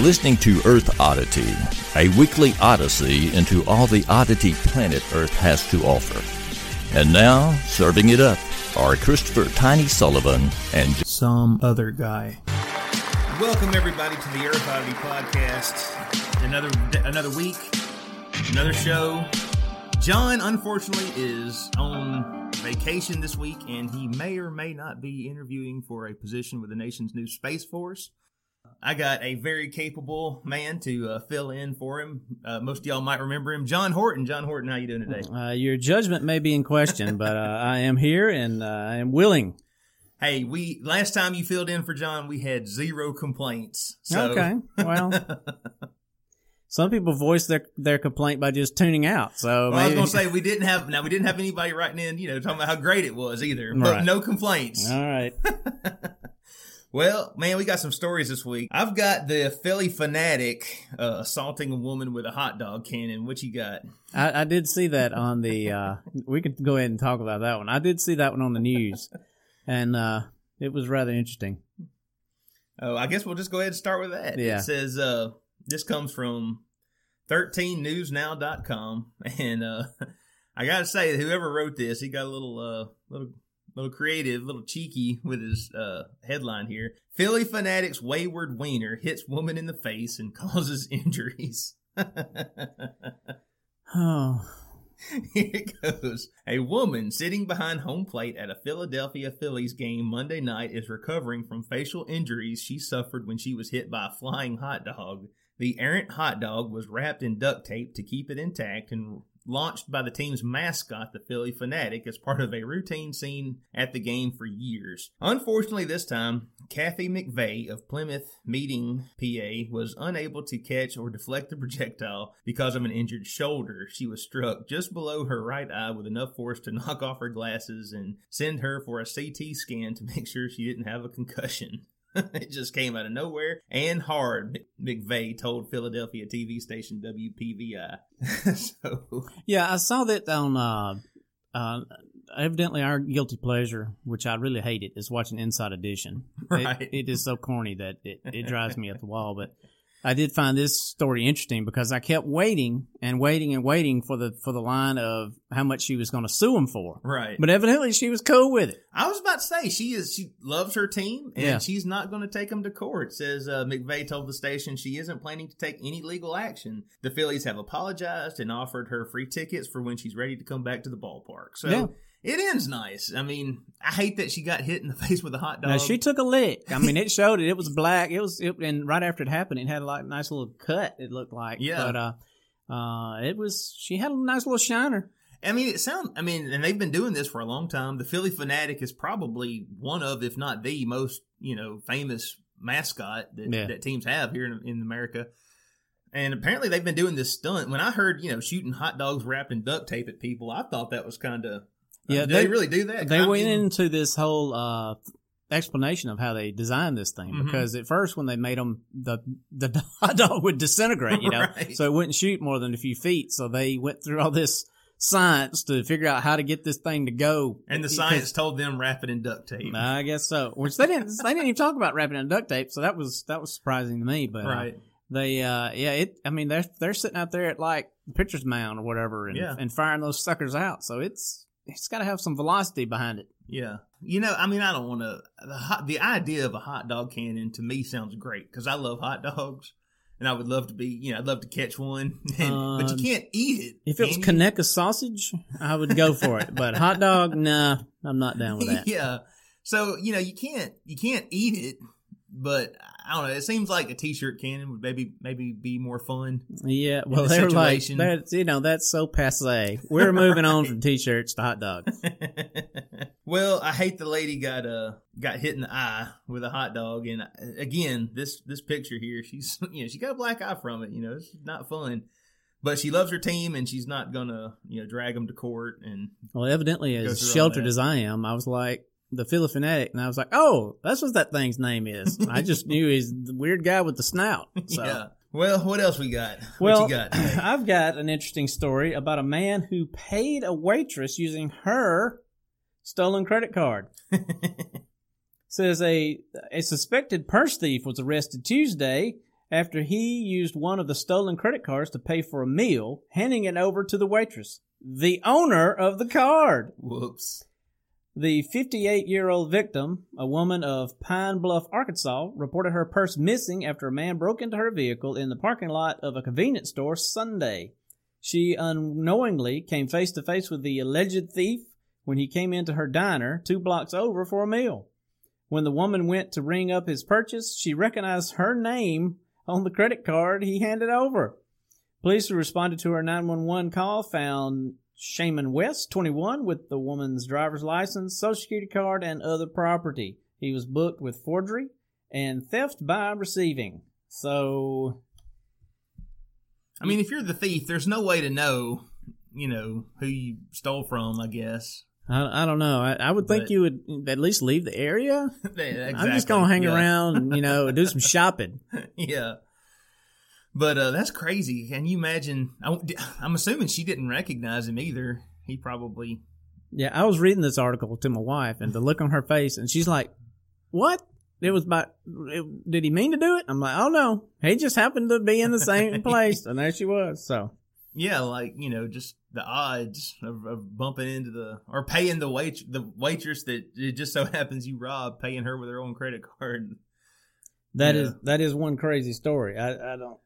listening to Earth Oddity, a weekly odyssey into all the oddity planet Earth has to offer. And now, serving it up are Christopher Tiny Sullivan and some other guy. Welcome everybody to the Earth Oddity podcast. Another another week, another show. John unfortunately is on vacation this week, and he may or may not be interviewing for a position with the nation's new space force. I got a very capable man to uh, fill in for him. Uh, most of y'all might remember him, John Horton. John Horton, how you doing today? Uh, your judgment may be in question, but uh, I am here and uh, I am willing. Hey, we last time you filled in for John, we had zero complaints. So. Okay, well, some people voice their their complaint by just tuning out. So well, I was gonna say we didn't have now we didn't have anybody writing in, you know, talking about how great it was either, but right. no complaints. All right. Well, man, we got some stories this week. I've got the Phillie Phanatic uh, assaulting a woman with a hot dog cannon. What you got? I, I did see that on the. Uh, we could go ahead and talk about that one. I did see that one on the news, and uh, it was rather interesting. Oh, I guess we'll just go ahead and start with that. Yeah. It says uh, this comes from 13newsnow.com, and uh, I gotta say, whoever wrote this, he got a little uh, little little creative, little cheeky with his uh, headline here. Phillie Phanatic's wayward wiener hits woman in the face and causes injuries. oh. Here it goes. A woman sitting behind home plate at a Philadelphia Phillies game Monday night is recovering from facial injuries she suffered when she was hit by a flying hot dog. The errant hot dog was wrapped in duct tape to keep it intact and launched by the team's mascot, the Phillie Phanatic, as part of a routine scene at the game for years. Unfortunately, this time, Kathy McVeigh of Plymouth Meeting, PA, was unable to catch or deflect the projectile because of an injured shoulder. She was struck just below her right eye with enough force to knock off her glasses and send her for a CT scan to make sure she didn't have a concussion. it just came out of nowhere and hard. McVeigh told Philadelphia TV station WPVI. so yeah, I saw that on. Uh, uh, evidently, our guilty pleasure, which I really hate it, is watching Inside Edition. Right. It, it is so corny that it, it drives me up the wall. But I did find this story interesting because I kept waiting and waiting and waiting for the for the line of how much she was going to sue him for. Right. But evidently she was cool with it. I was about to say she is she loves her team and Yeah. she's not going to take them to court. Says uh, McVeigh told the station she isn't planning to take any legal action. The Phillies have apologized and offered her free tickets for when she's ready to come back to the ballpark. So. Yeah. It ends nice. I mean, I hate that she got hit in the face with a hot dog. Now she took a lick. I mean, it showed it. It was black. It was, it, and right after it happened, it had a like nice little cut. It looked like, Yeah. But uh, uh, it was. She had a nice little shiner. I mean, it sound. I mean, and they've been doing this for a long time. The Phillie Phanatic is probably one of, if not the most, you know, famous mascot that, Yeah. that teams have here in, in America. And apparently, they've been doing this stunt. When I heard, you know, shooting hot dogs wrapped in duct tape at people, I thought that was kind of. Yeah, they, they- really do that? They I went mean, into this whole uh, explanation of how they designed this thing Mhm. because at first when they made them the the hot dog would disintegrate, you know, Right. so it wouldn't shoot more than a few feet. So they went through all this science to figure out how to get this thing to go. and the science told them wrap it in duct tape. I guess so. Which they didn't. they didn't even talk about wrapping it in duct tape. So that was that was surprising to me. But uh, right. they, uh, yeah, it. I mean, they're they're sitting out there at like the pitcher's mound or whatever, and, Yeah. and firing those suckers out. So it's it's got to have some velocity behind it. Yeah, you know, I mean, I don't want to. The hot, the idea of a hot dog cannon to me sounds great because I love hot dogs, and I would love to be, you know, I'd love to catch one, and, but you Um, can't eat it. If it was? Conecuh sausage, I would go for it. But hot dog, nah, I'm not down with that. yeah. So you know, you can't you can't eat it, but I don't know. It seems like a t-shirt cannon would maybe maybe be more fun. Yeah, well, the they're like, that's, you know, that's so passe. We're moving on from t-shirts to hot dogs. well, I hate the lady got uh got hit in the eye with a hot dog, and uh, again, this this picture here, she's you know she got a black eye from it. You know, it's not fun, but she loves her team, and she's not gonna you know drag them to court. And Well, evidently, as sheltered as I am, I was like the Philly and I was like, oh, that's what that thing's name is. I just knew he's the weird guy with the snout. So. yeah. Well, what else we got? Well, what you got? I've got an interesting story about a man who paid a waitress using her stolen credit card. Says a a suspected purse thief was arrested Tuesday after he used one of the stolen credit cards to pay for a meal, handing it over to the waitress, the owner of the card. Whoops. The 58 year old victim, a woman of Pine Bluff, Arkansas, reported her purse missing after a man broke into her vehicle in the parking lot of a convenience store Sunday. She unknowingly came face to face with the alleged thief when he came into her diner two blocks over for a meal. When the woman went to ring up his purchase, she recognized her name on the credit card he handed over. Police who responded to her 911 call found Shaman West, 21, with the woman's driver's license, social security card, and other property. He was booked with forgery and theft by receiving. So, I mean, if you're the thief, there's no way to know, you know, who you stole from. I guess. I, I don't know. I, I would think But- you would at least leave the area. exactly. I'm just gonna hang yeah. around and you know do some shopping. yeah. But uh, that's crazy. Can you imagine? I, am assuming she didn't recognize him either. He probably. Yeah, I was reading this article to my wife, and the look on her face, and she's like, "What? It was about? It, did he mean to do it?" I'm like, "Oh no, he just happened to be in the same place, and there she was." So Yeah, like you know, just the odds of, of bumping into the or paying the wait the waitress that it just so happens you robbed, paying her with her own credit card. that Yeah. is that is one crazy story. I, I don't.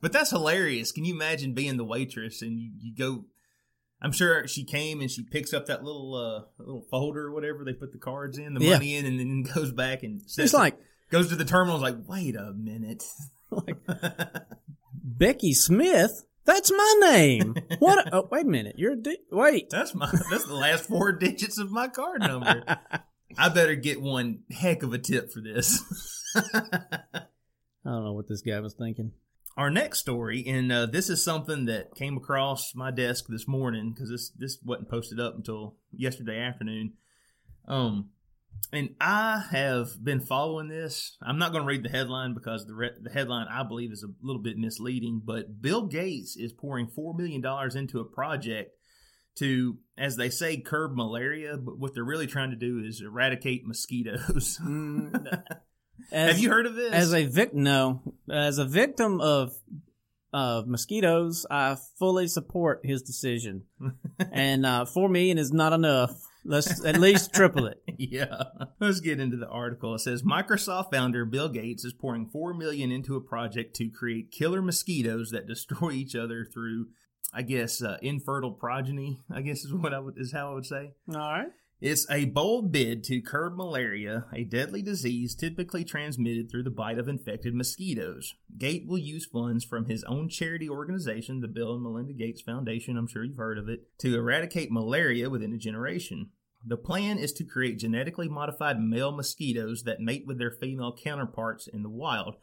But that's hilarious. Can you imagine being the waitress and you, you go? I'm sure she came and she picks up that little uh little folder or whatever they put the cards in, the Yeah. money in, and then goes back and It's like goes to the terminal. Is like, wait a minute. like Becky Smith. That's my name. What? Oh, wait a minute. You're a di- wait. that's my that's the last four digits of my card number. I better get one heck of a tip for this. I don't know what this guy was thinking. Our next story, and uh, this is something that came across my desk this morning because this this wasn't posted up until yesterday afternoon. Um, and I have been following this. I'm not going to read the headline because the re- the headline I believe is a little bit misleading. But Bill Gates is pouring four million dollars into a project to, as they say, curb malaria. But what they're really trying to do is eradicate mosquitoes. As, have you heard of this? As a victim, no, as a victim of of mosquitoes, I fully support his decision. and uh, four million is not enough. Let's at least triple it. yeah. Let's get into the article. It says Microsoft founder Bill Gates is pouring 4 million into a project to create killer mosquitoes that destroy each other through I guess uh, infertile progeny, I guess is what I would is how I would say. All right. It's a bold bid to curb malaria, a deadly disease typically transmitted through the bite of infected mosquitoes. Gate will use funds from his own charity organization, the Bill and Melinda Gates Foundation, I'm sure you've heard of it, to eradicate malaria within a generation. The plan is to create genetically modified male mosquitoes that mate with their female counterparts in the wild.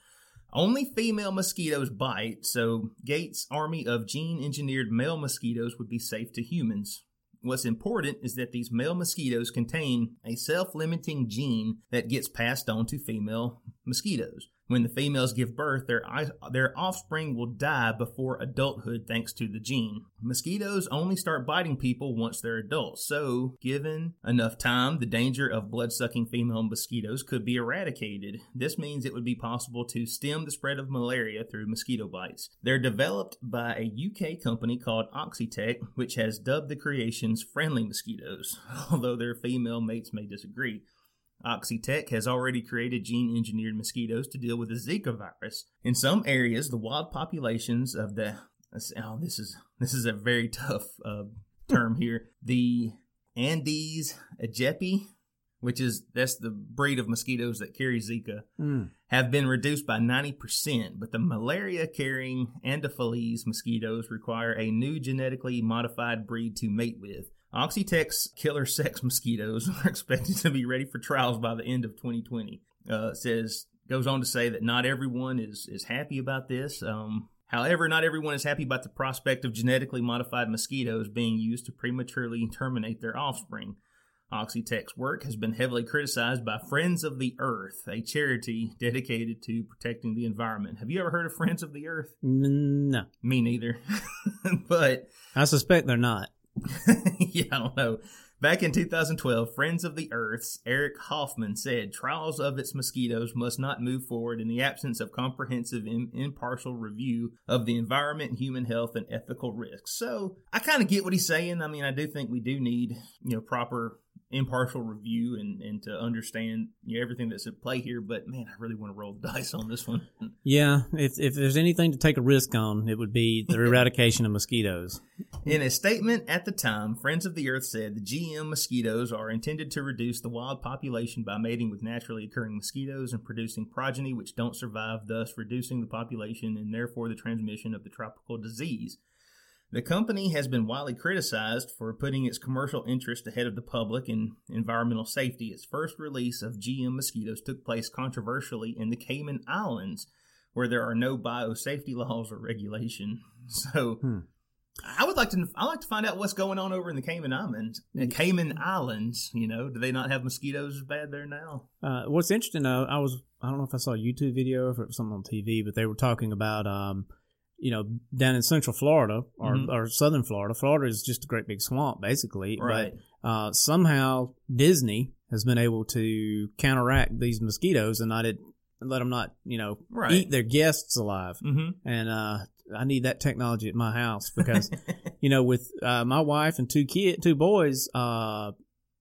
Only female mosquitoes bite, so Gates' army of gene engineered male mosquitoes would be safe to humans. What's important is that these male mosquitoes contain a self limiting gene that gets passed on to female mosquitoes. When the females give birth, their, their offspring will die before adulthood thanks to the gene. Mosquitoes only start biting people once they're adults, so, given enough time, the danger of blood sucking female mosquitoes could be eradicated. This means it would be possible to stem the spread of malaria through mosquito bites. They're developed by a UK company called Oxitec, which has dubbed the creations friendly mosquitoes, although their female mates may disagree. Oxitec has already created gene engineered mosquitoes to deal with the Zika virus. In some areas, the wild populations of the oh, this is this is a very tough uh, term here. The Aedes aegypti, which is that's the breed of mosquitoes that carry Zika, Mm. have been reduced by 90%, but the malaria carrying Anopheles mosquitoes require a new genetically modified breed to mate with. Oxitec's killer sex mosquitoes are expected to be ready for trials by the end of 2020. Uh, says goes on to say that not everyone is is happy about this. Um, however, not everyone is happy about the prospect of genetically modified mosquitoes being used to prematurely terminate their offspring. Oxitec's work has been heavily criticized by Friends of the Earth, a charity dedicated to protecting the environment. Have you ever heard of Friends of the Earth? No, Me neither. but I suspect they're not. yeah, I don't know. Back in 2012, Friends of the Earth's Eric Hoffman said trials of its mosquitoes must not move forward in the absence of comprehensive and impartial review of the environment, human health, and ethical risks. So I kind of get what he's saying. I mean, I do think we do need, you know, proper impartial review and, and to understand you know, everything that's at play here. But man, I really want to roll the dice on this one. Yeah, if if there's anything to take a risk on, it would be the eradication of mosquitoes. In a statement at the time, Friends of the Earth said the GM mosquitoes are intended to reduce the wild population by mating with naturally occurring mosquitoes and producing progeny which don't survive, thus reducing the population and therefore the transmission of the tropical disease. The company has been widely criticized for putting its commercial interest ahead of the public and environmental safety. Its first release of GM mosquitoes took place controversially in the Cayman Islands, where there are no biosafety laws or regulation. So, Hmm. I would like to. I like to find out what's going on over in the Cayman Islands. The Cayman Islands, you know, do they not have mosquitoes as bad there now? Uh, what's interesting, though, I was I don't know if I saw a YouTube video or if it was something on TV, but they were talking about um, you know, down in Central Florida or, Mhm. or Southern Florida. Florida is just a great big swamp, basically. Right. But uh, somehow Disney has been able to counteract these mosquitoes and not it, let them not, you know, Right. eat their guests alive. Mm-hmm. And uh, I need that technology at my house because you know, with uh, my wife and two kid, two boys, uh,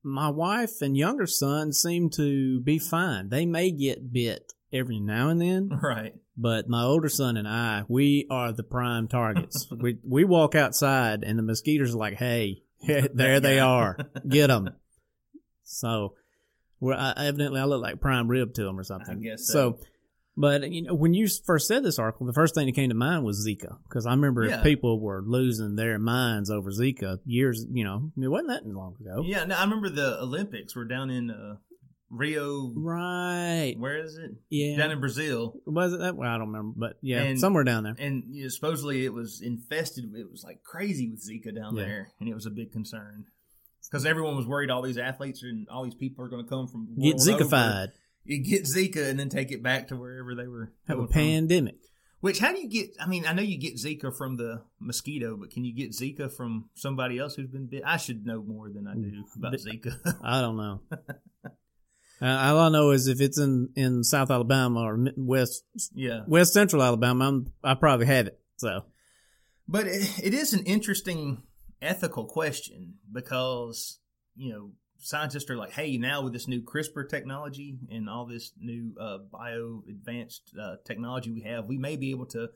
my wife and younger son seem to be fine. They may get bit every now and then, right. But my older son and I, we are the prime targets. we we walk outside and the mosquitoes are like, "Hey, there they are, get them." So, we're I, evidently I look like prime rib to them or something. I guess so. so. But you know, when you first said this article, the first thing that came to mind was Zika, because I remember Yeah. people were losing their minds over Zika years. You know, it wasn't that long ago, Yeah, no, I remember the Olympics were down in uh, Rio. right? Where is it? Yeah, Down in Brazil, was it that? Well, I don't remember, but yeah, And- somewhere down there. and you know, supposedly it was infested. It was like crazy with Zika down Yeah. there, and it was a big concern because everyone was worried all these athletes and all these people are going to come from Get. Zikafied, You get Zika and then take it back to wherever they were. have a coming from. pandemic. Which how do you get? I mean, I know you get Zika from the mosquito, but can you get Zika from somebody else who's been bit? I should know more than I do about Zika. I don't know. Uh, all I know is if it's in, in South Alabama or West yeah, West Central Alabama, I'm, I probably have it. So But it, it is an interesting ethical question because, you know, scientists are like, hey, now with this new CRISPR technology and all this new uh, bio advanced uh, technology we have, we may be able to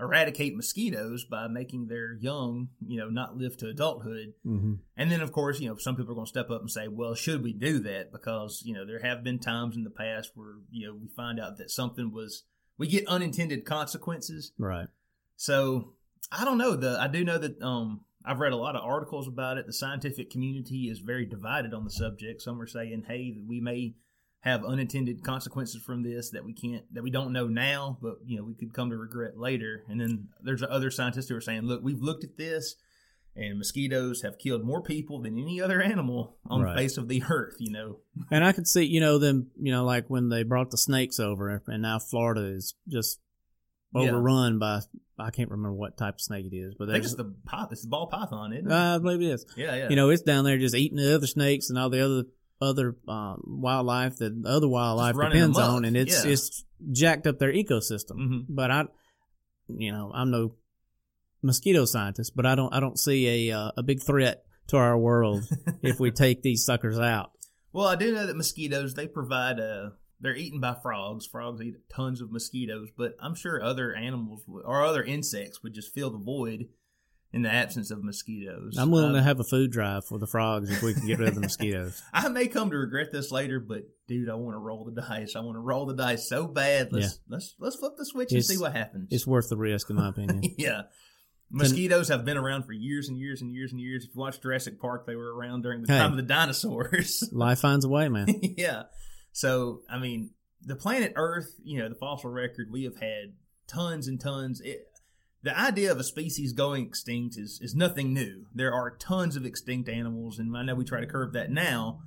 eradicate mosquitoes by making their young, you know, not live to adulthood. mhm. And then, of course, you know, some people are going to step up and say, well, should we do that? Because, you know, there have been times in the past where, you know, we find out that something was, we get unintended consequences. right. So I don't know. The I do know that um I've read a lot of articles about it. The scientific community is very divided on the subject. Some are saying, "Hey, we may have unintended consequences from this that we can't that we don't know now, but you know we could come to regret later." And then there's other scientists who are saying, "Look, we've looked at this." And mosquitoes have killed more people than any other animal on Right. the face of the earth. You know, And I could see, you know, them, you know, like when they brought the snakes over, and now Florida is just Yeah. overrun by I can't remember what type of snake it is, but I think it's the it's the ball python, isn't it? uh, I believe it is. yeah, yeah. You know, it's down there just eating the other snakes and all the other other uh, wildlife that other wildlife depends on, and it's yeah. it's jacked up their ecosystem. Mhm. But I, you know, I'm no mosquito scientist, but I don't I don't see a uh, a big threat to our world if we take these suckers out. Well, I do know that mosquitoes they provide uh they're eaten by frogs. Frogs eat tons of mosquitoes, but I'm sure other animals or other insects would just fill the void in the absence of mosquitoes. I'm willing Uh, to have a food drive for the frogs if we can get rid of the mosquitoes. I may come to regret this later, but dude, I want to roll the dice. I want to roll the dice so bad. Let's let's let's flip the switch and see what happens. It's worth the risk, in my opinion. yeah. Mosquitoes have been around for years and years and years and years. If you watch Jurassic Park, they were around during the Hey. time of the dinosaurs. Life finds a way, man. yeah. So, I mean, the planet Earth, you know, the fossil record, we have had tons and tons. It, the idea of a species going extinct is, is nothing new. There are tons of extinct animals, and I know we try to curb that now,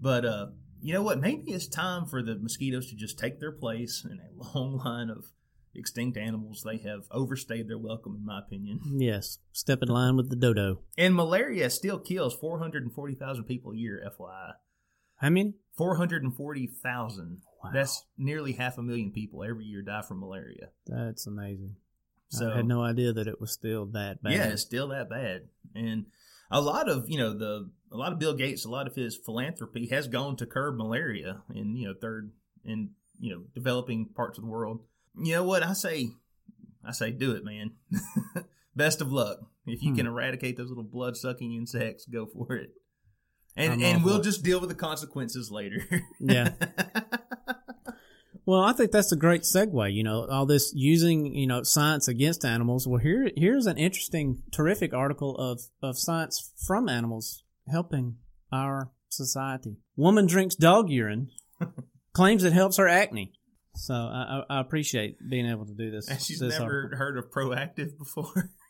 but uh, you know what? Maybe it's time for the mosquitoes to just take their place in a long line of extinct animals, they have overstayed their welcome, in my opinion. Yes, step in line with the dodo. And malaria still kills 440,000 people a year, FYI. How many? 440,000. Wow. That's nearly half a million people every year die from malaria. That's amazing. So I had no idea that it was still that bad. Yeah, it's still that bad. And a lot of, you know, the a lot of Bill Gates, a lot of his philanthropy has gone to curb malaria in, you know, third and, you know, developing parts of the world. You know what? I say I say do it, man. Best of luck. If you Hmm. can eradicate those little blood sucking insects, go for it. And I'm and we'll just deal with the consequences later. Yeah. Well, I think that's a great segue. You know, all this using you know science against animals. Well, here here's an interesting, terrific article of of science from animals helping our society. Woman drinks dog urine, claims it helps her acne. So I, I I appreciate being able to do this. And she's this never article. heard of Proactiv before.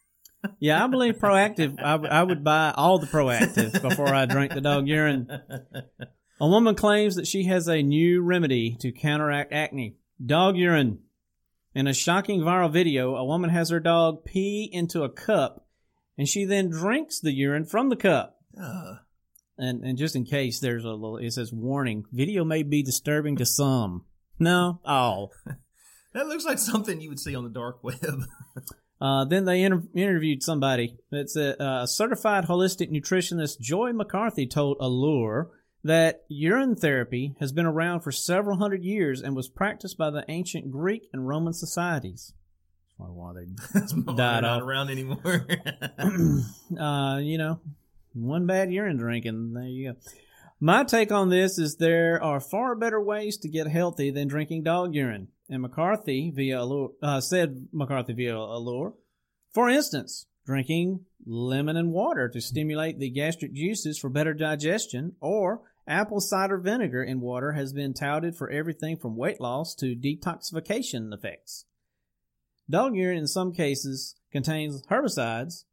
Yeah, I believe Proactiv. I, would- buy all the Proactiv before I drink the dog urine. A woman claims that she has a new remedy to counteract acne dog urine. In a shocking viral video, a woman has her dog pee into a cup and she then drinks the urine from the cup. Uh, And, and just in case there's a little, it says warning video may be disturbing to some. No? Oh. that looks like something you would see on the dark web. Uh, then they inter- interviewed somebody. It's a, uh, certified holistic nutritionist Joy McCarthy told Allure that urine therapy has been around for several hundred years and was practiced by the ancient Greek and Roman societies. That's probably why they Died not off. around anymore. uh, you know, one bad urine drinking. There you go. My take on this is there are far better ways to get healthy than drinking dog urine. And McCarthy via Allure, uh, said McCarthy via Allure. For instance, drinking lemon and water to stimulate the gastric juices for better digestion, or apple cider vinegar in water has been touted for everything from weight loss to detoxification effects. Dog urine in some cases contains herbicides,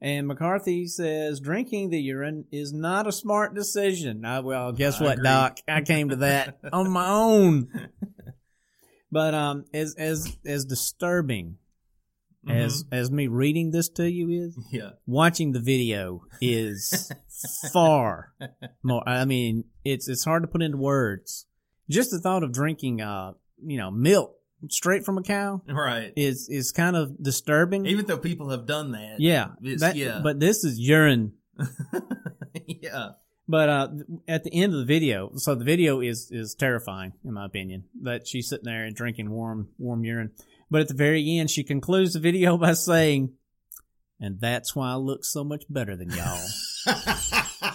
and McCarthy says drinking the urine is not a smart decision. I, well, guess I what, agree. Doc? I came to that on my own. But um, as as as disturbing as as me reading this to you is, yeah, watching the video is far more. I mean, it's it's hard to put into words. Just the thought of drinking, uh, you know, milk straight from a cow right. is is kind of disturbing. Even though people have done that, yeah, that- yeah. But this is urine. yeah, But uh, at the end of the video, so the video is is terrifying in my opinion. That she's sitting there and drinking warm warm urine. But at the very end, she concludes the video by saying, "And that's why I look so much better than y'all."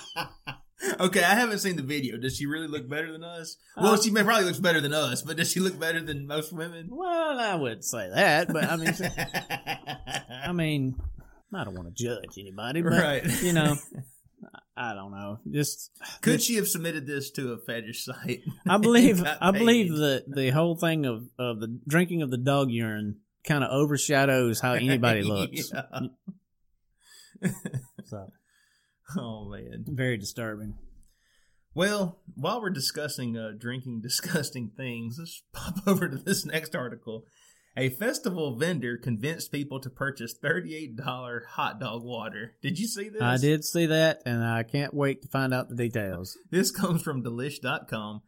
okay, I haven't seen the video. Does she really look better than us? Well, Uh, she may probably looks better than us, but does she look better than most women? well, I wouldn't say that, but I mean, I mean, I don't want to judge anybody, but right. you know, I don't know. Just Could she have submitted this to a fetish site? I believe I believe the the whole thing of of the drinking of the dog urine kind of overshadows how anybody looks. So Oh man. very disturbing. Well, while we're discussing uh, drinking disgusting things, let's pop over to this next article. A festival vendor convinced people to purchase $38 hot dog water. Did you see this? I did see that, and I can't wait to find out the details. This comes from delish.com.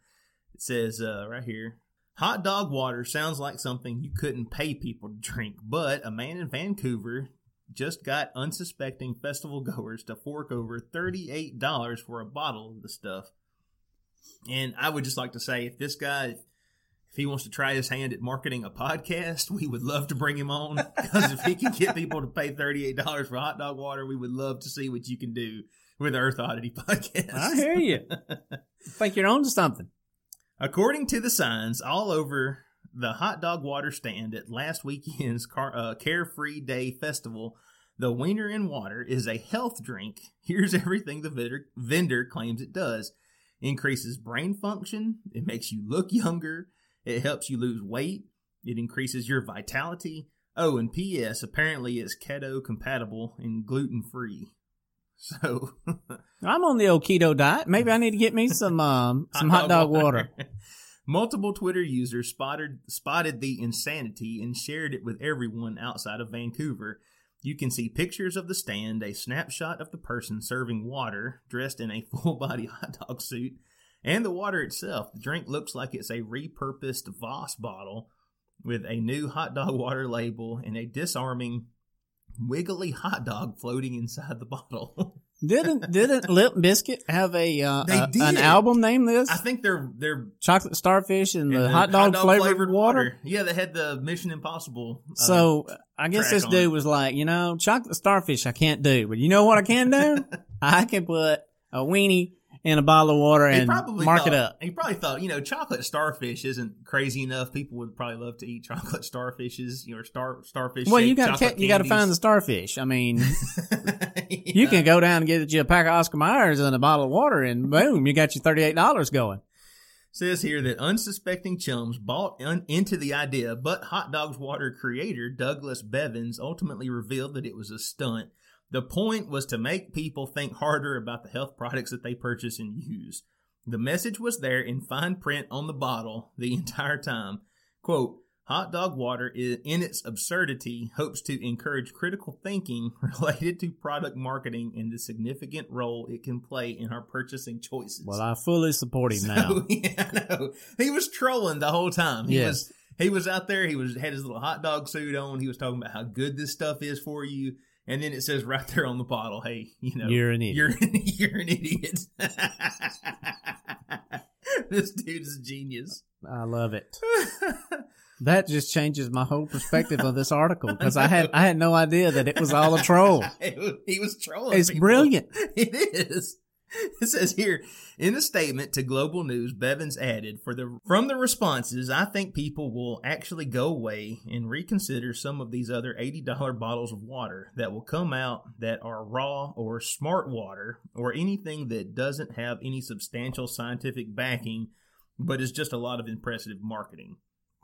It says uh, right here Hot dog water sounds like something you couldn't pay people to drink, but a man in Vancouver just got unsuspecting festival goers to fork over $38 for a bottle of the stuff. And I would just like to say if this guy if he wants to try his hand at marketing a podcast, we would love to bring him on because if he can get people to pay $38 for hot dog water, we would love to see what you can do with Earth Oddity podcast. I hear you. Think you're on to something. According to the signs all over the hot dog water stand at last weekend's car, uh, Car Free Day Festival, the Wiener in Water is a health drink. Here's everything the vendor, vendor claims it does increases brain function, it makes you look younger, it helps you lose weight, it increases your vitality. Oh, and P.S. apparently it's keto compatible and gluten free. So, I'm on the old keto diet. Maybe I need to get me some um, some hot dog water. Multiple Twitter users spotted spotted the insanity and shared it with everyone outside of Vancouver. You can see pictures of the stand, a snapshot of the person serving water dressed in a full body hot dog suit, and the water itself. The drink looks like it's a repurposed Voss bottle with a new hot dog water label and a disarming wiggly hot dog floating inside the bottle. Didn't didn't Limp Bizkit have a, uh, a- an album named this? I think they're they're Chocolate starfish and the and hot dog, flavored, water. Yeah, they had the Mission Impossible. uh, So I guess this dude it. was like, you know, chocolate starfish I can't do, but you know what I can do? I can put a weenie in a bottle of water and mark thought, it up. He probably thought, you know, chocolate starfish isn't crazy enough. People would probably love to eat chocolate starfishes, you know, star starfish. Well, you got to you got to find the starfish. I mean, you can go down and get you a pack of Oscar Mayers and a bottle of water, and boom, you got your thirty eight dollars going. says here that unsuspecting chums bought un- into the idea, but Hot Dogs Water creator Douglas Bevans ultimately revealed that it was a stunt. The point was to make people think harder about the health products that they purchase and use. The message was there in fine print on the bottle the entire time. Quote, Hot dog water, in its absurdity, hopes to encourage critical thinking related to product marketing and the significant role it can play in our purchasing choices. Well, I fully support him now. So, yeah, no, he was trolling the whole time. He Yes. was he was out there. He was had his little hot dog suit on. He was talking about how good this stuff is for you. And then it says right there on the bottle, "Hey, you know, You're an idiot. You're you're an idiot." this dude's a genius. I love it. That just changes my whole perspective of this article because I had I had no idea that it was all a troll. he was trolling. It's people. brilliant. It is. It says here in a statement to Global News, Bevans added, "For the from the responses, I think people will actually go away and reconsider some of these other eighty dollar bottles of water that will come out that are raw or smart water or anything that doesn't have any substantial scientific backing, but is just a lot of impressive marketing."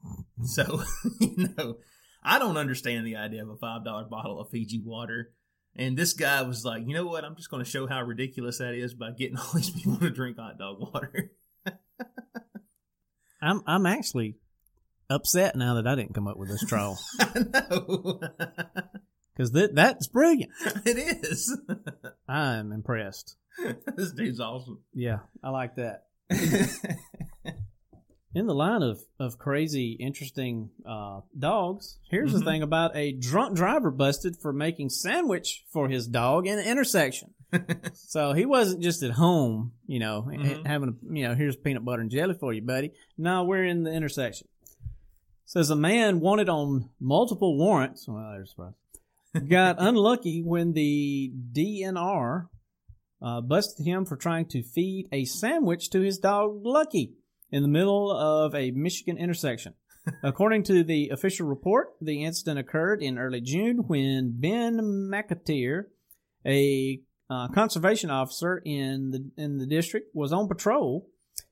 Mm-hmm. So you know, I don't understand the idea of a five dollar bottle of Fiji water. And this guy was like, you know what? I'm just going to show how ridiculous that is by getting all these people to drink hot dog water. I'm I'm actually upset now that I didn't come up with this trial. I know. because that that's brilliant. it is. I am impressed. this dude's awesome. Yeah, I like that. In the line of, of crazy, interesting uh, dogs, here's Mhm. the thing about a drunk driver busted for making sandwich for his dog in an intersection. so he wasn't just at home, you know, Mhm. having a, you know, here's peanut butter and jelly for you, buddy. No, we're in the intersection. Says a man wanted on multiple warrants. Well, there's a surprise. Got unlucky when the DNR uh, busted him for trying to feed a sandwich to his dog Lucky in the middle of a Michigan intersection. According to the official report, the incident occurred in early June when Ben McAteer, a uh, conservation officer in the in the district, was on patrol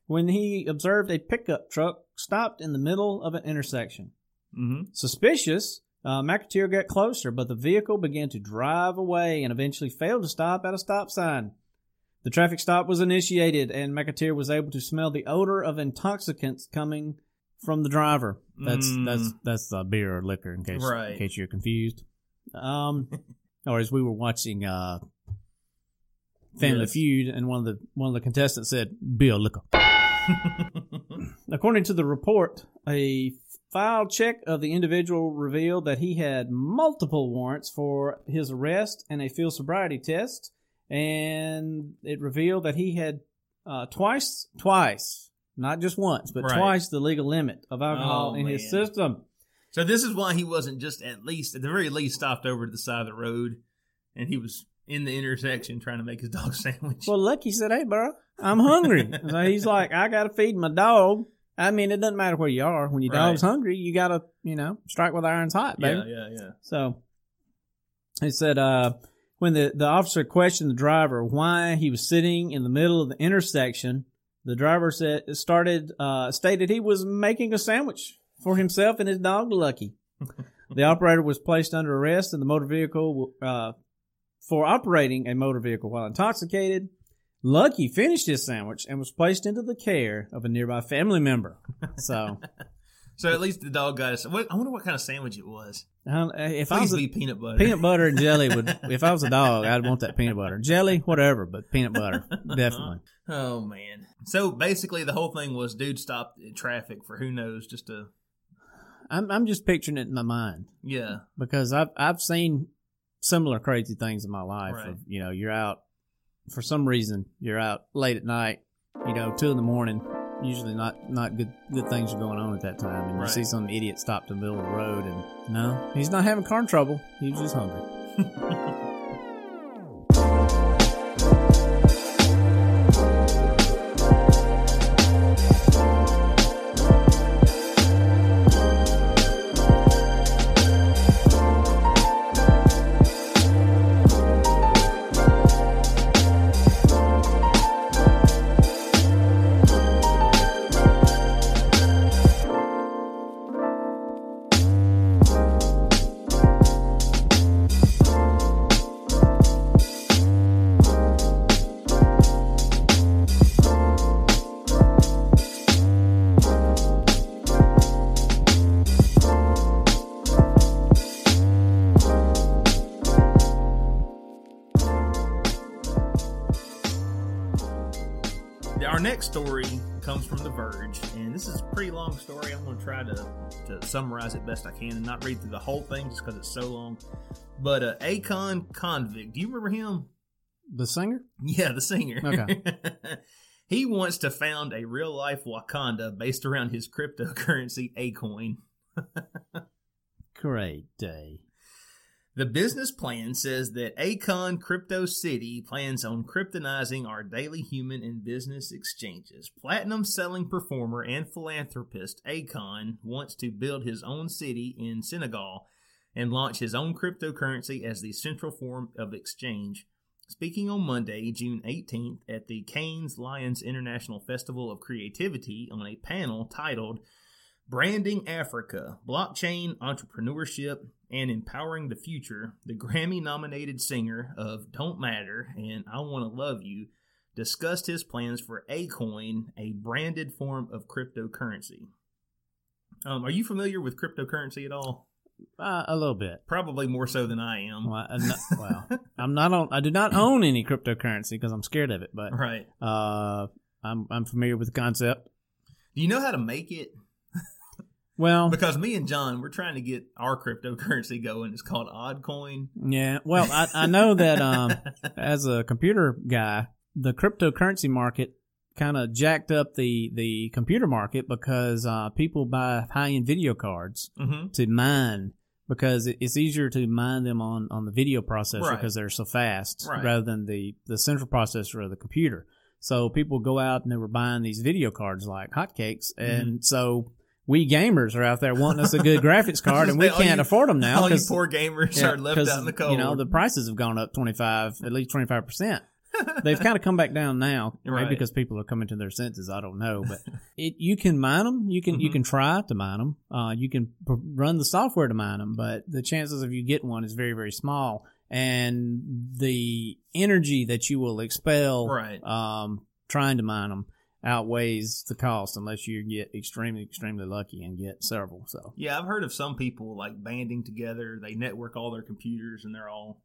when he observed a pickup truck stopped in the middle of an intersection. Mm-hmm. Suspicious, uh, McAteer got closer, but the vehicle began to drive away and eventually failed to stop at a stop sign. The traffic stop was initiated, and McAteer was able to smell the odor of intoxicants coming from the driver. That's Mm. that's that's uh, beer or liquor, in case Right. in case you're confused. Um, or as we were watching uh, Family Yes. Feud, and one of the one of the contestants said, "Beer liquor." According to the report, a file check of the individual revealed that he had multiple warrants for his arrest and a field sobriety test, and it revealed that he had uh, twice, twice, not just once, but Right. twice the legal limit of alcohol Oh, in his system. so this is why he wasn't just at least, at the very least, stopped over to the side of the road, and he was in the intersection trying to make his dog sandwich. Well, Lucky said, "Hey, bro, I'm hungry." so he's like, "I got to feed my dog." I mean, it doesn't matter where you are. When your Right. dog's hungry, you got to, you know, strike with iron's hot, baby. yeah, yeah, yeah. So he said uh, when the, the officer questioned the driver why he was sitting in the middle of the intersection, the driver said started uh, stated he was making a sandwich for himself and his dog Lucky. the operator was placed under arrest in the motor vehicle uh, for operating a motor vehicle while intoxicated. Lucky finished his sandwich and was placed into the care of a nearby family member. So, So at least the dog got us. What, I wonder what kind of sandwich it was. um, if I Please was a, be peanut butter. peanut butter and jelly would, if I was a dog, I'd want that peanut butter. Jelly, whatever, but peanut butter, definitely. Oh man. So basically, the whole thing was dude stopped in traffic for who knows, just to I'm, I'm just picturing it in my mind. yeah, because I've I've seen similar crazy things in my life. Right. Of, you know, you're out for some reason. You're out late at night. You know, two in the morning. Usually not not good good things are going on at that time, and Right. you see some idiot stopped in the middle of the road, and no, he's not having car trouble. He was just hungry. story comes from The Verge, and this is a pretty long story. I'm going to try to, to summarize it best I can and not read through the whole thing just because it's so long. But uh, Akon Konvict, do you remember him? The singer? Yeah, the singer. Okay. he wants to found a real life Wakanda based around his cryptocurrency AKoin. Great day. The business plan says that Akon Crypto City plans on kryptonizing our daily human and business exchanges. Platinum selling performer and philanthropist Akon wants to build his own city in Senegal and launch his own cryptocurrency as the central form of exchange. Speaking on Monday, June 18th, at the Cannes Lions International Festival of Creativity on a panel titled Branding Africa, Blockchain Entrepreneurship, and Empowering the Future, the Grammy nominated singer of Don't Matter and I Want to Love You discussed his plans for AKoin, a branded form of cryptocurrency. Um, are you familiar with cryptocurrency at all? Uh, a little bit. Probably more so than I am. Well, I'm not, well, I'm not on. I do not own any cryptocurrency because I'm scared of it. But Right. uh, I'm I'm familiar with the concept. Do you know how to make it? Well, Because me and John, we're trying to get our cryptocurrency going. It's called Oddcoin. yeah. Well, I, I know that um, as a computer guy, the cryptocurrency market kind of jacked up the the computer market because uh, people buy high end video cards hmm to mine because it's easier to mine them on, on the video processor Right. because they're so fast Right. rather than the, the central processor of the computer. So people go out and they were buying these video cards like hotcakes, Mm-hmm. and so we gamers are out there wanting us a good graphics card, and we All can't you- afford them now All you 'cause- poor gamers yeah, are left out in the cold. You know the prices have gone up twenty five, at least twenty five percent. They've kind of come back down now, maybe Right. because people are coming to their senses. I don't know, but it you can mine them. You can you Mhm. can try to mine them. Uh, you can pr- run the software to mine them, but the chances of you getting one is very very small, and the energy that you will expel Right. um, trying to mine them outweighs the cost unless you get extremely extremely lucky and get several. So Yeah, I've heard of some people like banding together. They network all their computers and they're all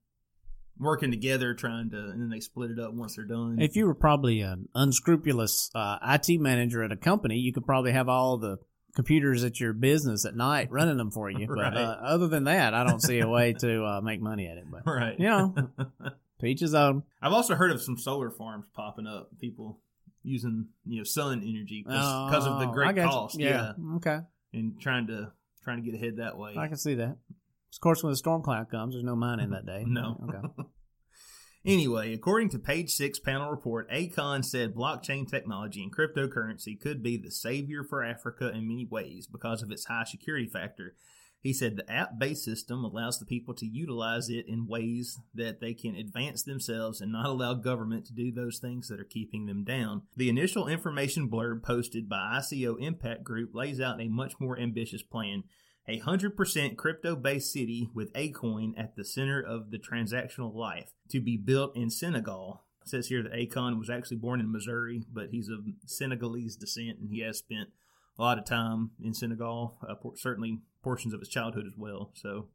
working together trying to, and then they split it up once they're done. If you were probably an unscrupulous uh, IT manager at a company, you could probably have all the computers at your business at night running them for you. Right. But uh, other than that, I don't see a way to uh, make money at it. But right. you know, to each his own. I've also heard of some solar farms popping up. People using you know sun energy because of the Oh, great cost. Yeah. Okay. and trying to trying to get ahead that way. I can see that. Of course, when the storm cloud comes, there's no mining that day. No. Okay. Anyway, according to page six panel report, Akon said blockchain technology and cryptocurrency could be the savior for Africa in many ways because of its high security factor. He said the app based system allows the people to utilize it in ways that they can advance themselves and not allow government to do those things that are keeping them down. The initial information blurb posted by ICO Impact Group lays out a much more ambitious plan. A 100% crypto based city with AKoin at the center of the transactional life to be built in Senegal. It says here that Akon was actually born in Missouri, but he's of Senegalese descent, and he has spent a lot of time in Senegal, uh, certainly portions of his childhood as well. So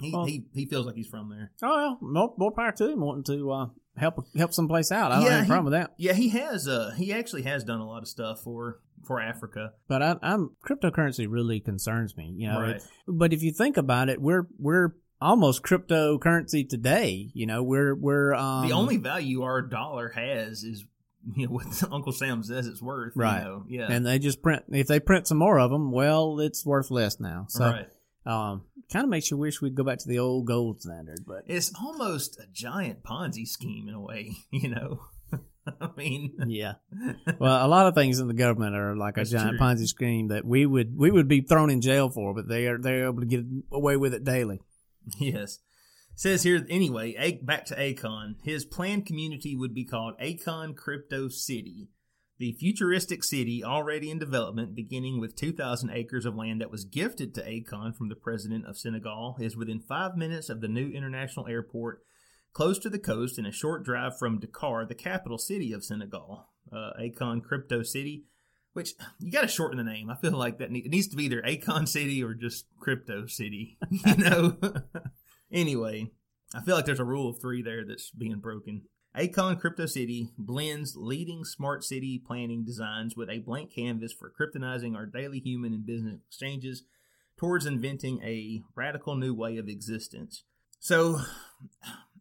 he, Well- he, he feels like he's from there. Oh well, more, more power to him wanting to uh, help help someplace out. I don't Yeah, have a problem with that. Yeah, he has. Uh, he actually has done a lot of stuff for for Africa. But I, I'm cryptocurrency really concerns me. You know, Right. it- but if you think about it, we're we're almost cryptocurrency today. You know, we're we're um, the only value our dollar has is you know what Uncle Sam says it's worth. you Right. know? Yeah. and they just print. If they print some more of them, well, it's worth less now. So, right. um, kind of makes you wish we'd go back to the old gold standard. But It's almost a giant Ponzi scheme in a way. You know. I mean. yeah, well, a lot of things in the government are like a giant true. Ponzi scheme that we would we would be thrown in jail for, but they are they're able to get away with it daily. Yes. Says here anyway, A- back to Akon. His planned community would be called Akon Crypto City. The futuristic city, already in development, beginning with 2,000 acres of land that was gifted to Akon from the president of Senegal, is within five minutes of the new international airport, close to the coast, and a short drive from Dakar, the capital city of Senegal. Uh, Akon Crypto City, which you got to shorten the name. I feel like that ne- it needs to be either Akon City or just Crypto City. You know. anyway, I feel like there's a rule of three there that's being broken. Akon Crypto City blends leading smart city planning designs with a blank canvas for kryptonizing our daily human and business exchanges towards inventing a radical new way of existence. So,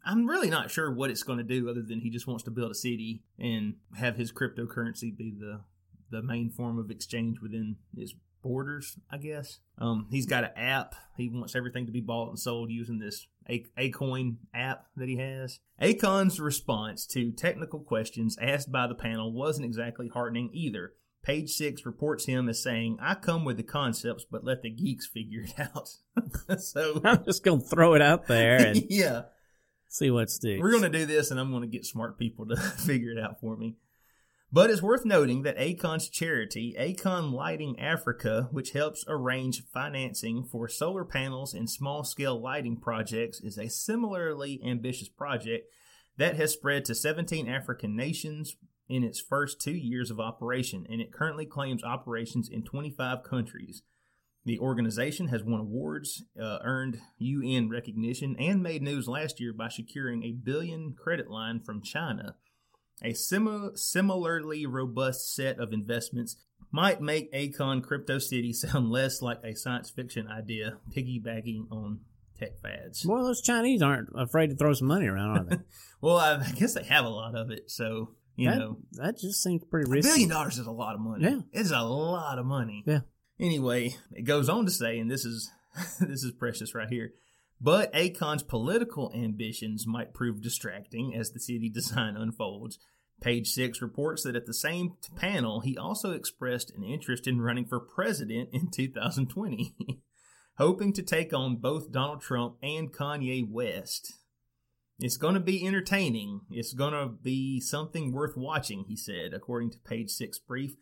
I'm really not sure what it's going to do other than he just wants to build a city and have his cryptocurrency be the the main form of exchange within his borders, I guess. Um, he's got an app. He wants everything to be bought and sold using this A- AKoin app that he has. Akon's response to technical questions asked by the panel wasn't exactly heartening either. Page six reports him as saying, I come with the concepts, but let the geeks figure it out. so, I'm just gonna throw it out there and yeah. see what sticks. We're going to do this, and I'm to get smart people to figure it out for me. But it's worth noting that Akon's charity, Akon Lighting Africa, which helps arrange financing for solar panels and small scale lighting projects, is a similarly ambitious project that has spread to 17 African nations in its first two years of operation, and it currently claims operations in 25 countries. The organization has won awards, uh, earned UN recognition, and made news last year by securing a billion credit line from China. A simi- similarly robust set of investments might make Akon Crypto City sound less like a science fiction idea, piggybacking on tech fads. Well, those Chinese aren't afraid to throw some money around, are they? Well, I I guess they have a lot of it, so you that, know, that just seems pretty a risky. billion dollars is a lot of money. Yeah. it's a lot of money. Yeah. Anyway, it goes on to say, and this is this is precious right here. But Akon's political ambitions might prove distracting as the city design unfolds. Page six reports that at the same panel, he also expressed an interest in running for president in 2020, hoping to take on both Donald Trump and Kanye West. It's going to be entertaining. It's going to be something worth watching, he said, according to page six brief.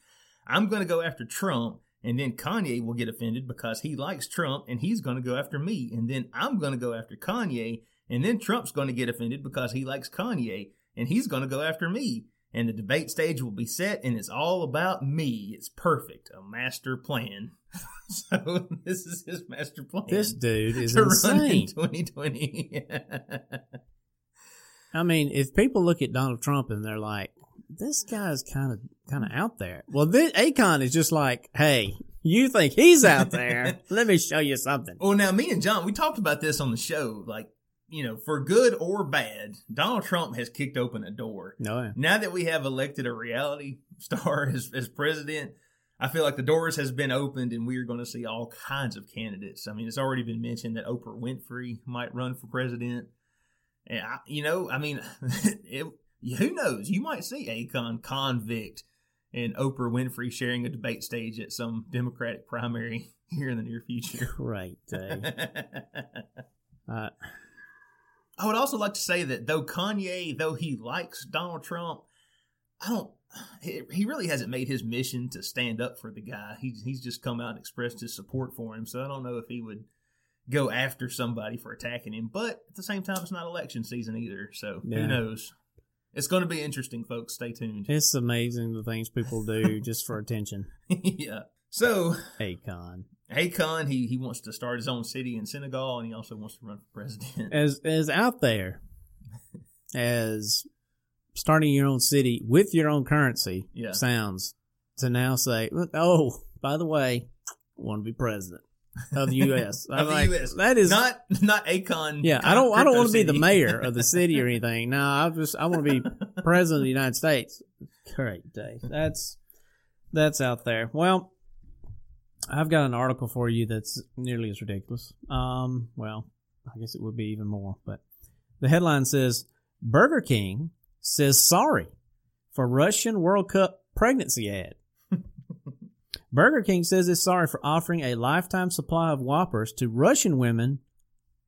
I'm going to go after Trump, and then Kanye will get offended because he likes Trump, and he's going to go after me. And then I'm going to go after Kanye, and then Trump's going to get offended because he likes Kanye, and he's going to go after me. And the debate stage will be set, and it's all about me. It's perfect. A master plan. so this is his master plan. This dude is to run in 2020. I mean, if people look at Donald Trump and they're like, "This guy's kind of kind of out there," well, this Akon is just like, "Hey, you think he's out there? Let me show you something." Well, now me and John, we talked about this on the show. Like, you know, for good or bad, Donald Trump has kicked open a door. No, yeah. Now that we have elected a reality star as, as president, I feel like the doors has been opened and we are going to see all kinds of candidates. I mean, it's already been mentioned that Oprah Winfrey might run for president. And I, you know, I mean, it, who knows? You might see Akon Konvict and Oprah Winfrey sharing a debate stage at some Democratic primary here in the near future. Right. day. Uh, I would also like to say that though Kanye, though he likes Donald Trump, I don't. He really hasn't made his mission to stand up for the guy. He's he's just come out and expressed his support for him. So I don't know if he would go after somebody for attacking him. But at the same time, it's not election season either. So Yeah. who knows? It's going to be interesting, folks. Stay tuned. It's amazing the things people do just for attention. yeah. So, Akon. Akon, he he wants to start his own city in Senegal, and he also wants to run for president. As as out there as starting your own city with your own currency Yeah. sounds to now say, oh, by the way, I want to be president of the U.S. Of the like, US. That is not not Akon. Yeah, I don't. I don't want to be the mayor of the city or anything. No, I just. I want to be president of the United States. Great day. That's that's out there. Well, I've got an article for you that's nearly as ridiculous. Um, well, I guess it would be even more. But the headline says Burger King says sorry for Russian World Cup pregnancy ad. Burger King says it's sorry for offering a lifetime supply of Whoppers to Russian women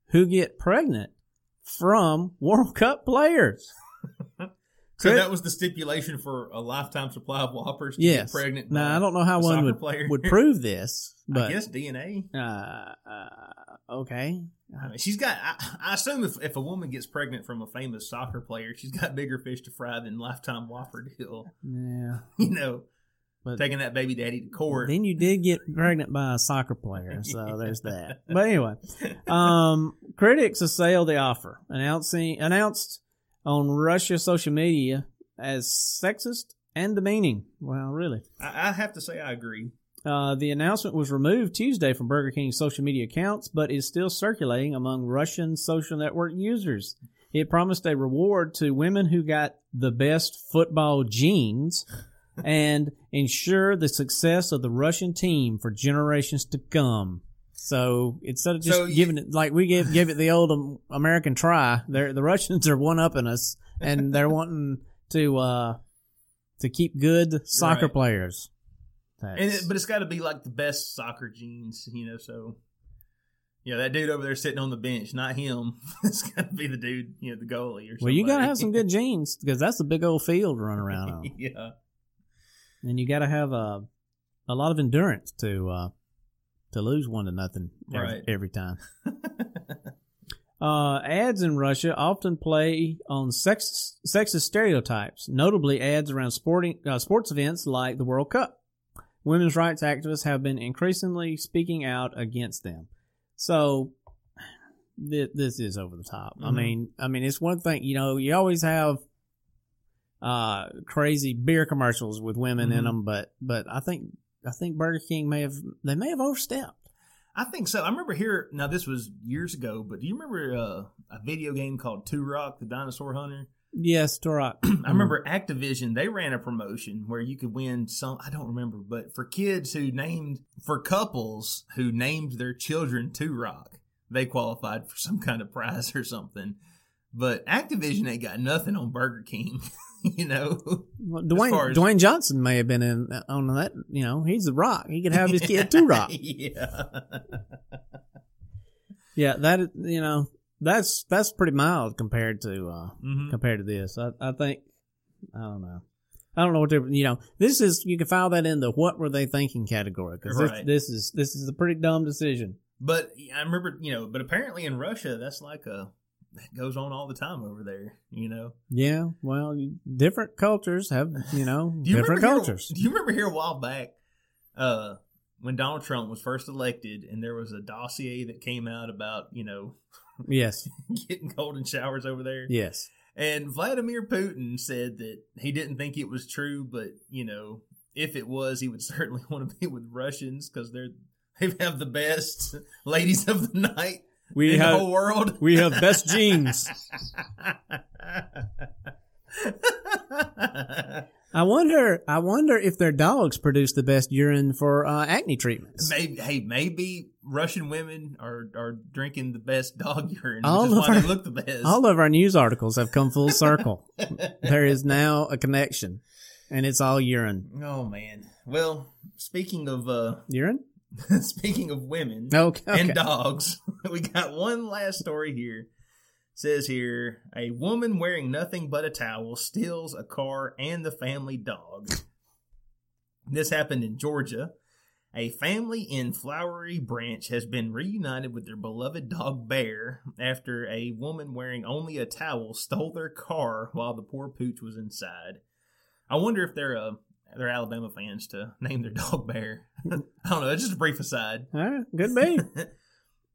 who get pregnant from World Cup players. So that was the stipulation for a lifetime supply of Whoppers to yes. get pregnant. Now I don't know how one would player. would prove this, I but guess DNA. uh, uh, okay. I mean, she's got. I, I assume if, if a woman gets pregnant from a famous soccer player, she's got bigger fish to fry than lifetime Whopper deal. Yeah. You know, But taking that baby daddy to court. then you did get pregnant by a soccer player, so there's that. But anyway, um, critics assail the offer, announcing announced on Russia social media as sexist and demeaning. Well, really. I, I have to say, I agree. Uh, the announcement was removed Tuesday from Burger King's social media accounts, but is still circulating among Russian social network users. It promised a reward to women who got the best football genes and ensure the success of the Russian team for generations to come. So instead of just So you- giving it like we give give it the old American try, they're, the Russians are one upping us, and they're wanting to uh, to keep good soccer Right. players. And it, but it's got to be like the best soccer genes, you know. So, yeah, that dude over there sitting on the bench, not him. it's got to be the dude, you know, the goalie or something. Well, you gotta have some good genes because that's a big old field to run around on, yeah. and you gotta have a a lot of endurance to uh, to lose one to nothing every, Right. every time. Uh, ads in Russia often play on sexist, sexist stereotypes, notably ads around sporting uh, sports events like the World Cup. Women's rights activists have been increasingly speaking out against them. So th- this is over the top. I Mhm. mean, I mean, it's one thing you know. You always have uh, crazy beer commercials with women in Mhm. them, but but I think I think Burger King may have they may have overstepped. I think so. I remember here. Now this was years ago, but do you remember uh, a video game called Turok, the Dinosaur Hunter? Yes, Turok. I remember Activision. They ran a promotion where you could win some. I don't remember, but for kids who named for couples who named their children Turok, they qualified for some kind of prize or something. But Activision ain't got nothing on Burger King, you know. Well, Dwayne far as- Dwayne Johnson may have been in on that. You know, he's the Rock. He could have his kid too Rock. yeah. Yeah, that you know that's that's pretty mild compared to uh hmm compared to this. I I think I don't know. I don't know what to you know. This is you can file that in the what were they thinking category because Right. this, this is this is a pretty dumb decision. But I remember, you know, but apparently in Russia, that's like a that goes on all the time over there. You know, Yeah, well, different cultures have you know you different cultures. Here, do you remember here a while back, uh, when Donald Trump was first elected, and there was a dossier that came out about you know yes, getting golden showers over there, yes. and Vladimir Putin said that he didn't think it was true, but you know if it was, he would certainly want to be with Russians because they're they have the best ladies of the night We in the have whole world. we have best genes. I wonder. I wonder if their dogs produce the best urine for uh, acne treatments. maybe, hey, maybe Russian women are, are drinking the best dog urine, All of our- look the best. All of our news articles have come full circle. there is now a connection, and it's all urine. oh man. Well, speaking of uh, Urine? speaking of women Okay. okay. and dogs, we got one last story here. Says here, a woman wearing nothing but a towel steals a car and the family dog. This happened in Georgia. A family in Flowery Branch has been reunited with their beloved dog Bear after a woman wearing only a towel stole their car while the poor pooch was inside. I wonder if they're uh, they're Alabama fans to name their dog Bear. I don't know. That's just a brief aside. All right, good be.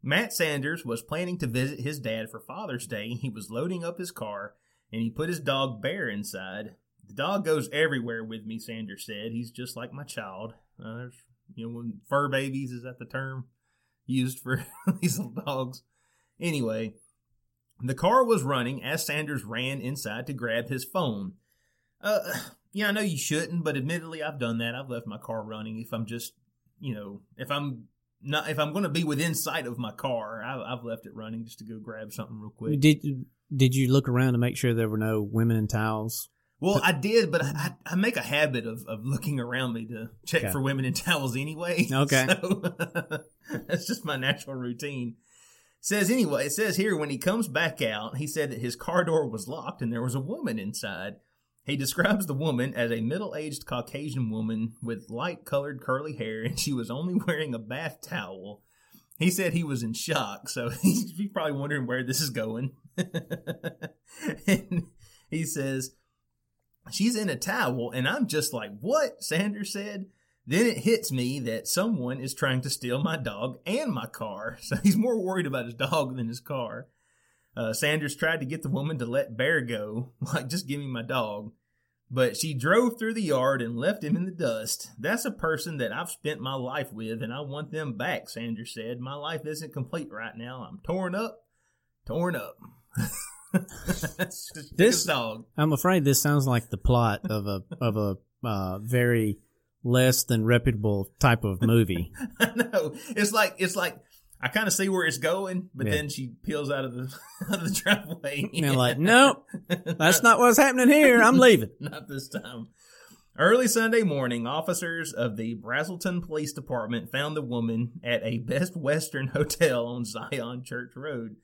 Matt Sanders was planning to visit his dad for Father's Day. He was loading up his car and he put his dog Bear inside. The dog goes everywhere with me, Sanders said. He's just like my child. Uh, there's, you know, when fur babies is that the term used for these little dogs. Anyway, the car was running as Sanders ran inside to grab his phone. Uh, yeah, I know you shouldn't, but admittedly, I've done that. I've left my car running if I'm just, you know, if I'm not if I'm going to be within sight of my car, I, I've left it running just to go grab something real quick. Did did you look around to make sure there were no women in towels? Well, I did, but I, I make a habit of, of looking around me to check Okay. for women in towels anyway. Okay. So that's just my natural routine. Says anyway, it says here when he comes back out, he said that his car door was locked and there was a woman inside. He describes the woman as a middle aged Caucasian woman with light colored curly hair, and she was only wearing a bath towel. He said he was in shock, so he's probably wondering where this is going. and he says, She's in a towel, and I'm just like, What? Sanders said. Then it hits me that someone is trying to steal my dog and my car. So he's more worried about his dog than his car. Uh, Sanders tried to get the woman to let Bear go, like, just give me my dog. But she drove through the yard and left him in the dust. That's a person that I've spent my life with, and I want them back, Sanders said. My life isn't complete right now. I'm torn up, torn up. This- dog. I'm afraid this sounds like the plot of a of a uh, very less than reputable type of movie. I know. It's like it's like I kind of see where it's going, but Yeah. then she peels out of the out of the driveway. And they're like, nope, that's not what's happening here. I'm leaving. Not this time. Early Sunday morning, officers of the Braselton Police Department found the woman at a Best Western hotel on Zion Church Road.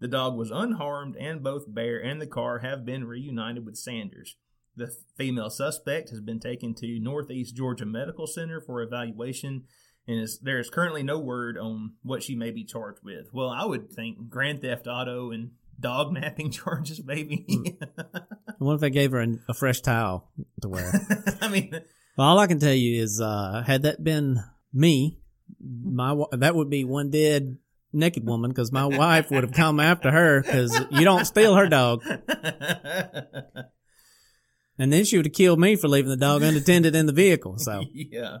The dog was unharmed, and both Bear and the car have been reunited with Sanders. The female suspect has been taken to Northeast Georgia Medical Center for evaluation, and is, there is currently no word on what she may be charged with. Well, I would think grand theft auto and dog napping charges, maybe. What if they gave her a, a fresh towel to wear? I mean, Well, all I can tell you is, uh, had that been me, my that would be one dead naked woman because my wife would have come after her because you don't steal her dog, and then she would have killed me for leaving the dog unattended in the vehicle. So yeah.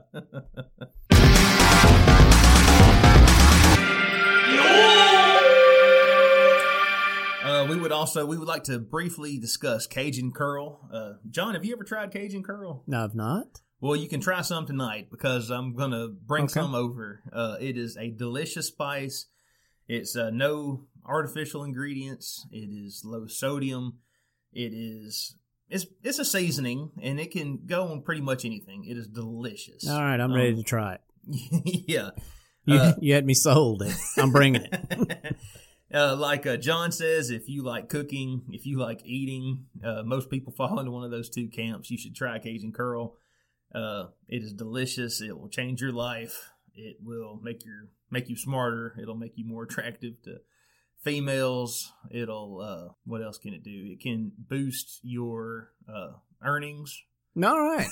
Uh, we would also we would like to briefly discuss Cajun Curl. Uh, John, have you ever tried Cajun Curl? no, I've not. Well, you can try some tonight because I'm gonna bring Okay. some over. Uh, it is a delicious spice. It's uh, no artificial ingredients. It is low sodium. It is it's it's a seasoning and it can go on pretty much anything. It is delicious. All right, I'm Um, ready to try it. yeah. You, uh, you had me sold. It. I'm bringing it. uh, like uh, John says, if you like cooking, if you like eating, uh, most people fall into one of those two camps. You should try Cajun Curl. Uh, it is delicious. It will change your life. It will make your make you smarter. It'll make you more attractive to females. It'll uh, what else can it do? It can boost your uh, earnings. All right.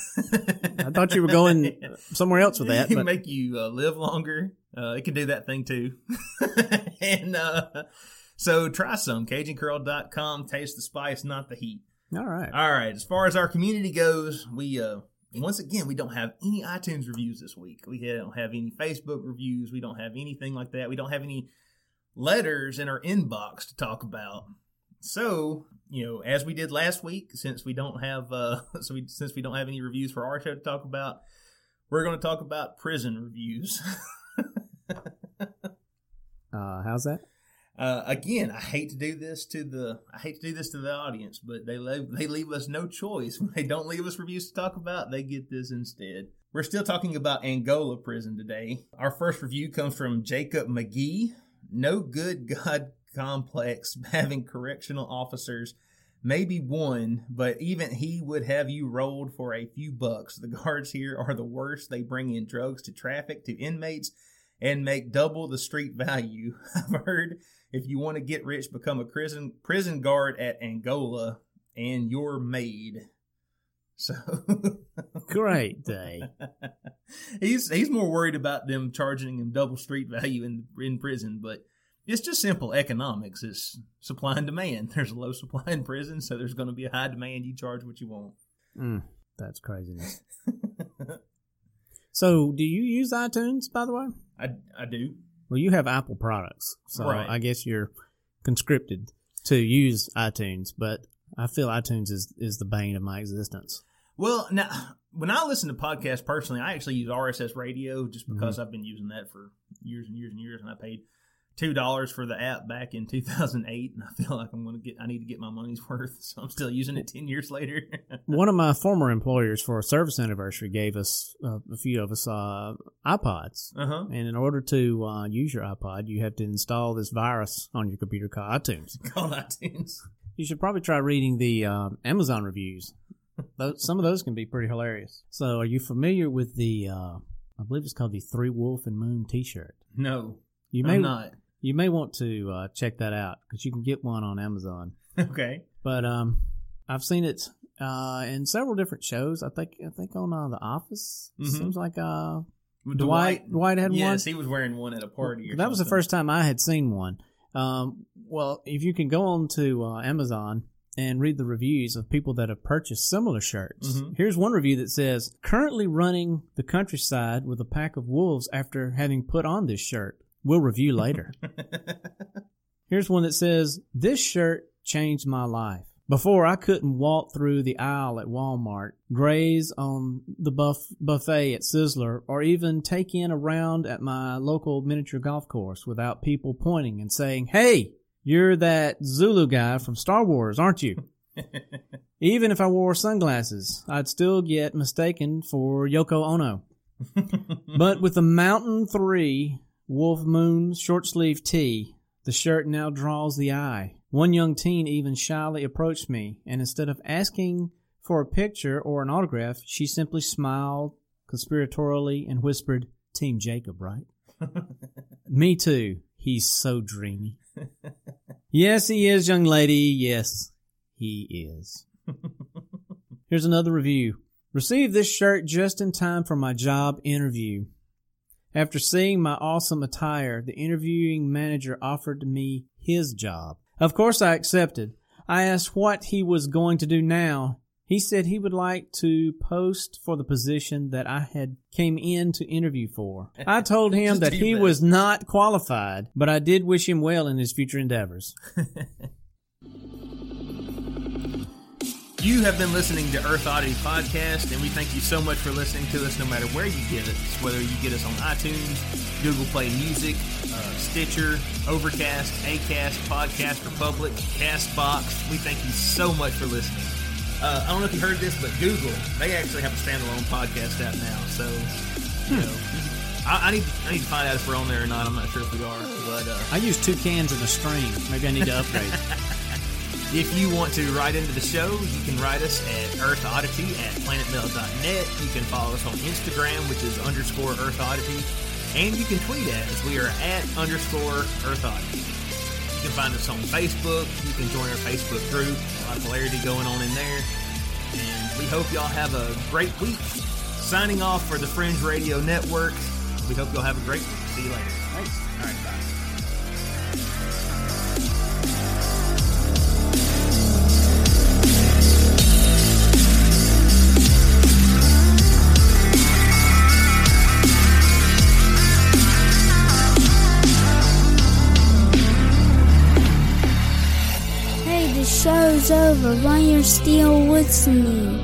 I thought you were going somewhere else with that, It can make you uh, live longer. Uh, it can do that thing too. and uh, so try some. CajunCurl.com. Taste the spice, not the heat. all right. All right. As far as our community goes, we uh, once again we don't have any iTunes reviews this week. We don't have any Facebook reviews. We don't have anything like that. We don't have any letters in our inbox to talk about. So you know, as we did last week, since we don't have uh, so we, since we don't have any reviews for our show to talk about, we're going to talk about prison reviews. Uh, how's that? Uh, again, I hate to do this to the I hate to do this to the audience, but they leave, they leave us no choice. When they don't leave us reviews to talk about, they get this instead. We're still talking about Angola prison today. Our first review comes from Jacob McGee. No good God complex having correctional officers maybe one, but even he would have you rolled for a few bucks. The guards here are the worst. They bring in drugs to traffic to inmates and make double the street value. I've heard if you want to get rich, become a prison prison guard at Angola, and you're made. So Great day. he's he's more worried about them charging him double street value in in prison, but it's just simple economics. It's supply and demand. There's a low supply in prison, so there's going to be a high demand. You charge what you want. Mm, that's craziness. so, do you use iTunes, by the way? I, I do. Well, you have Apple products, so Right. I guess you're conscripted to use iTunes. But I feel iTunes is is the bane of my existence. Well, now when I listen to podcasts personally, I actually use RSS Radio just Mm-hmm. because I've been using that for years and years and years, and I paid two dollars for the app back in 2008, and I feel like I'm going to get I need to get my money's worth, so I'm still using it ten years later. One of my former employers for a service anniversary gave us uh, a few of us uh, iPods. uh huh. And in order to uh, use your iPod, you have to install this virus on your computer called iTunes. Call iTunes. You should probably try reading the um, Amazon reviews. Those, some of those can be pretty hilarious. So, are you familiar with the? Uh, I believe it's called the Three Wolf and Moon T-shirt. No, You may I'm not. You may want to uh, check that out because you can get one on Amazon. Okay. But um, I've seen it uh, in several different shows. I think I think on uh, The Office. Mhm. Seems like uh, Dwight, Dwight had one. yes, he was wearing one at a party. Or That was the first time I had seen one. Um, well, if you can go on to uh, Amazon and read the reviews of people that have purchased similar shirts. Mhm. Here's one review that says, currently running the countryside with a pack of wolves after having put on this shirt. We'll review later. Here's one that says, This shirt changed my life. Before I couldn't walk through the aisle at Walmart, graze on the buff- buffet at Sizzler, or even take in a round at my local miniature golf course without people pointing and saying, Hey, you're that Zulu guy from Star Wars, aren't you? even if I wore sunglasses, I'd still get mistaken for Yoko Ono. But with the Mountain 3 Wolf Moon short sleeve tee, the shirt now draws the eye. One young teen even shyly approached me, and instead of asking for a picture or an autograph, she simply smiled conspiratorially and whispered, Team Jacob, right? me too. He's so dreamy. yes, he is, young lady. Yes, he is. Here's another review. Received this shirt just in time for my job interview. After seeing my awesome attire, the interviewing manager offered me his job. Of course, I accepted. I asked what he was going to do now. He said he would like to post for the position that I had came in to interview for. I told him that he was not qualified, but I did wish him well in his future endeavors. You have been listening to Earth Oddity Podcast, and we thank you so much for listening to us no matter where you get us, whether you get us on iTunes, Google Play Music, uh, Stitcher, Overcast, Acast, Podcast Republic, Castbox. We thank you so much for listening. Uh, I don't know if you heard this, but Google, they actually have a standalone podcast out now. So, you know, I, I, need, I need to find out if we're on there or not. I'm not sure if we are. But uh, I use two cans and a string. Maybe I need to upgrade. If you want to write into the show, you can write us at earthoddity at planetmail.net. You can follow us on Instagram, which is underscore earthoddity. And you can tweet at us. We are at underscore earthoddity. You can find us on Facebook. You can join our Facebook group. A lot of hilarity going on in there. And we hope y'all have a great week. Signing off for the Fringe Radio Network. We hope y'all have a great week. See you later. Thanks. All right, bye. Show's over. Why you're still listening?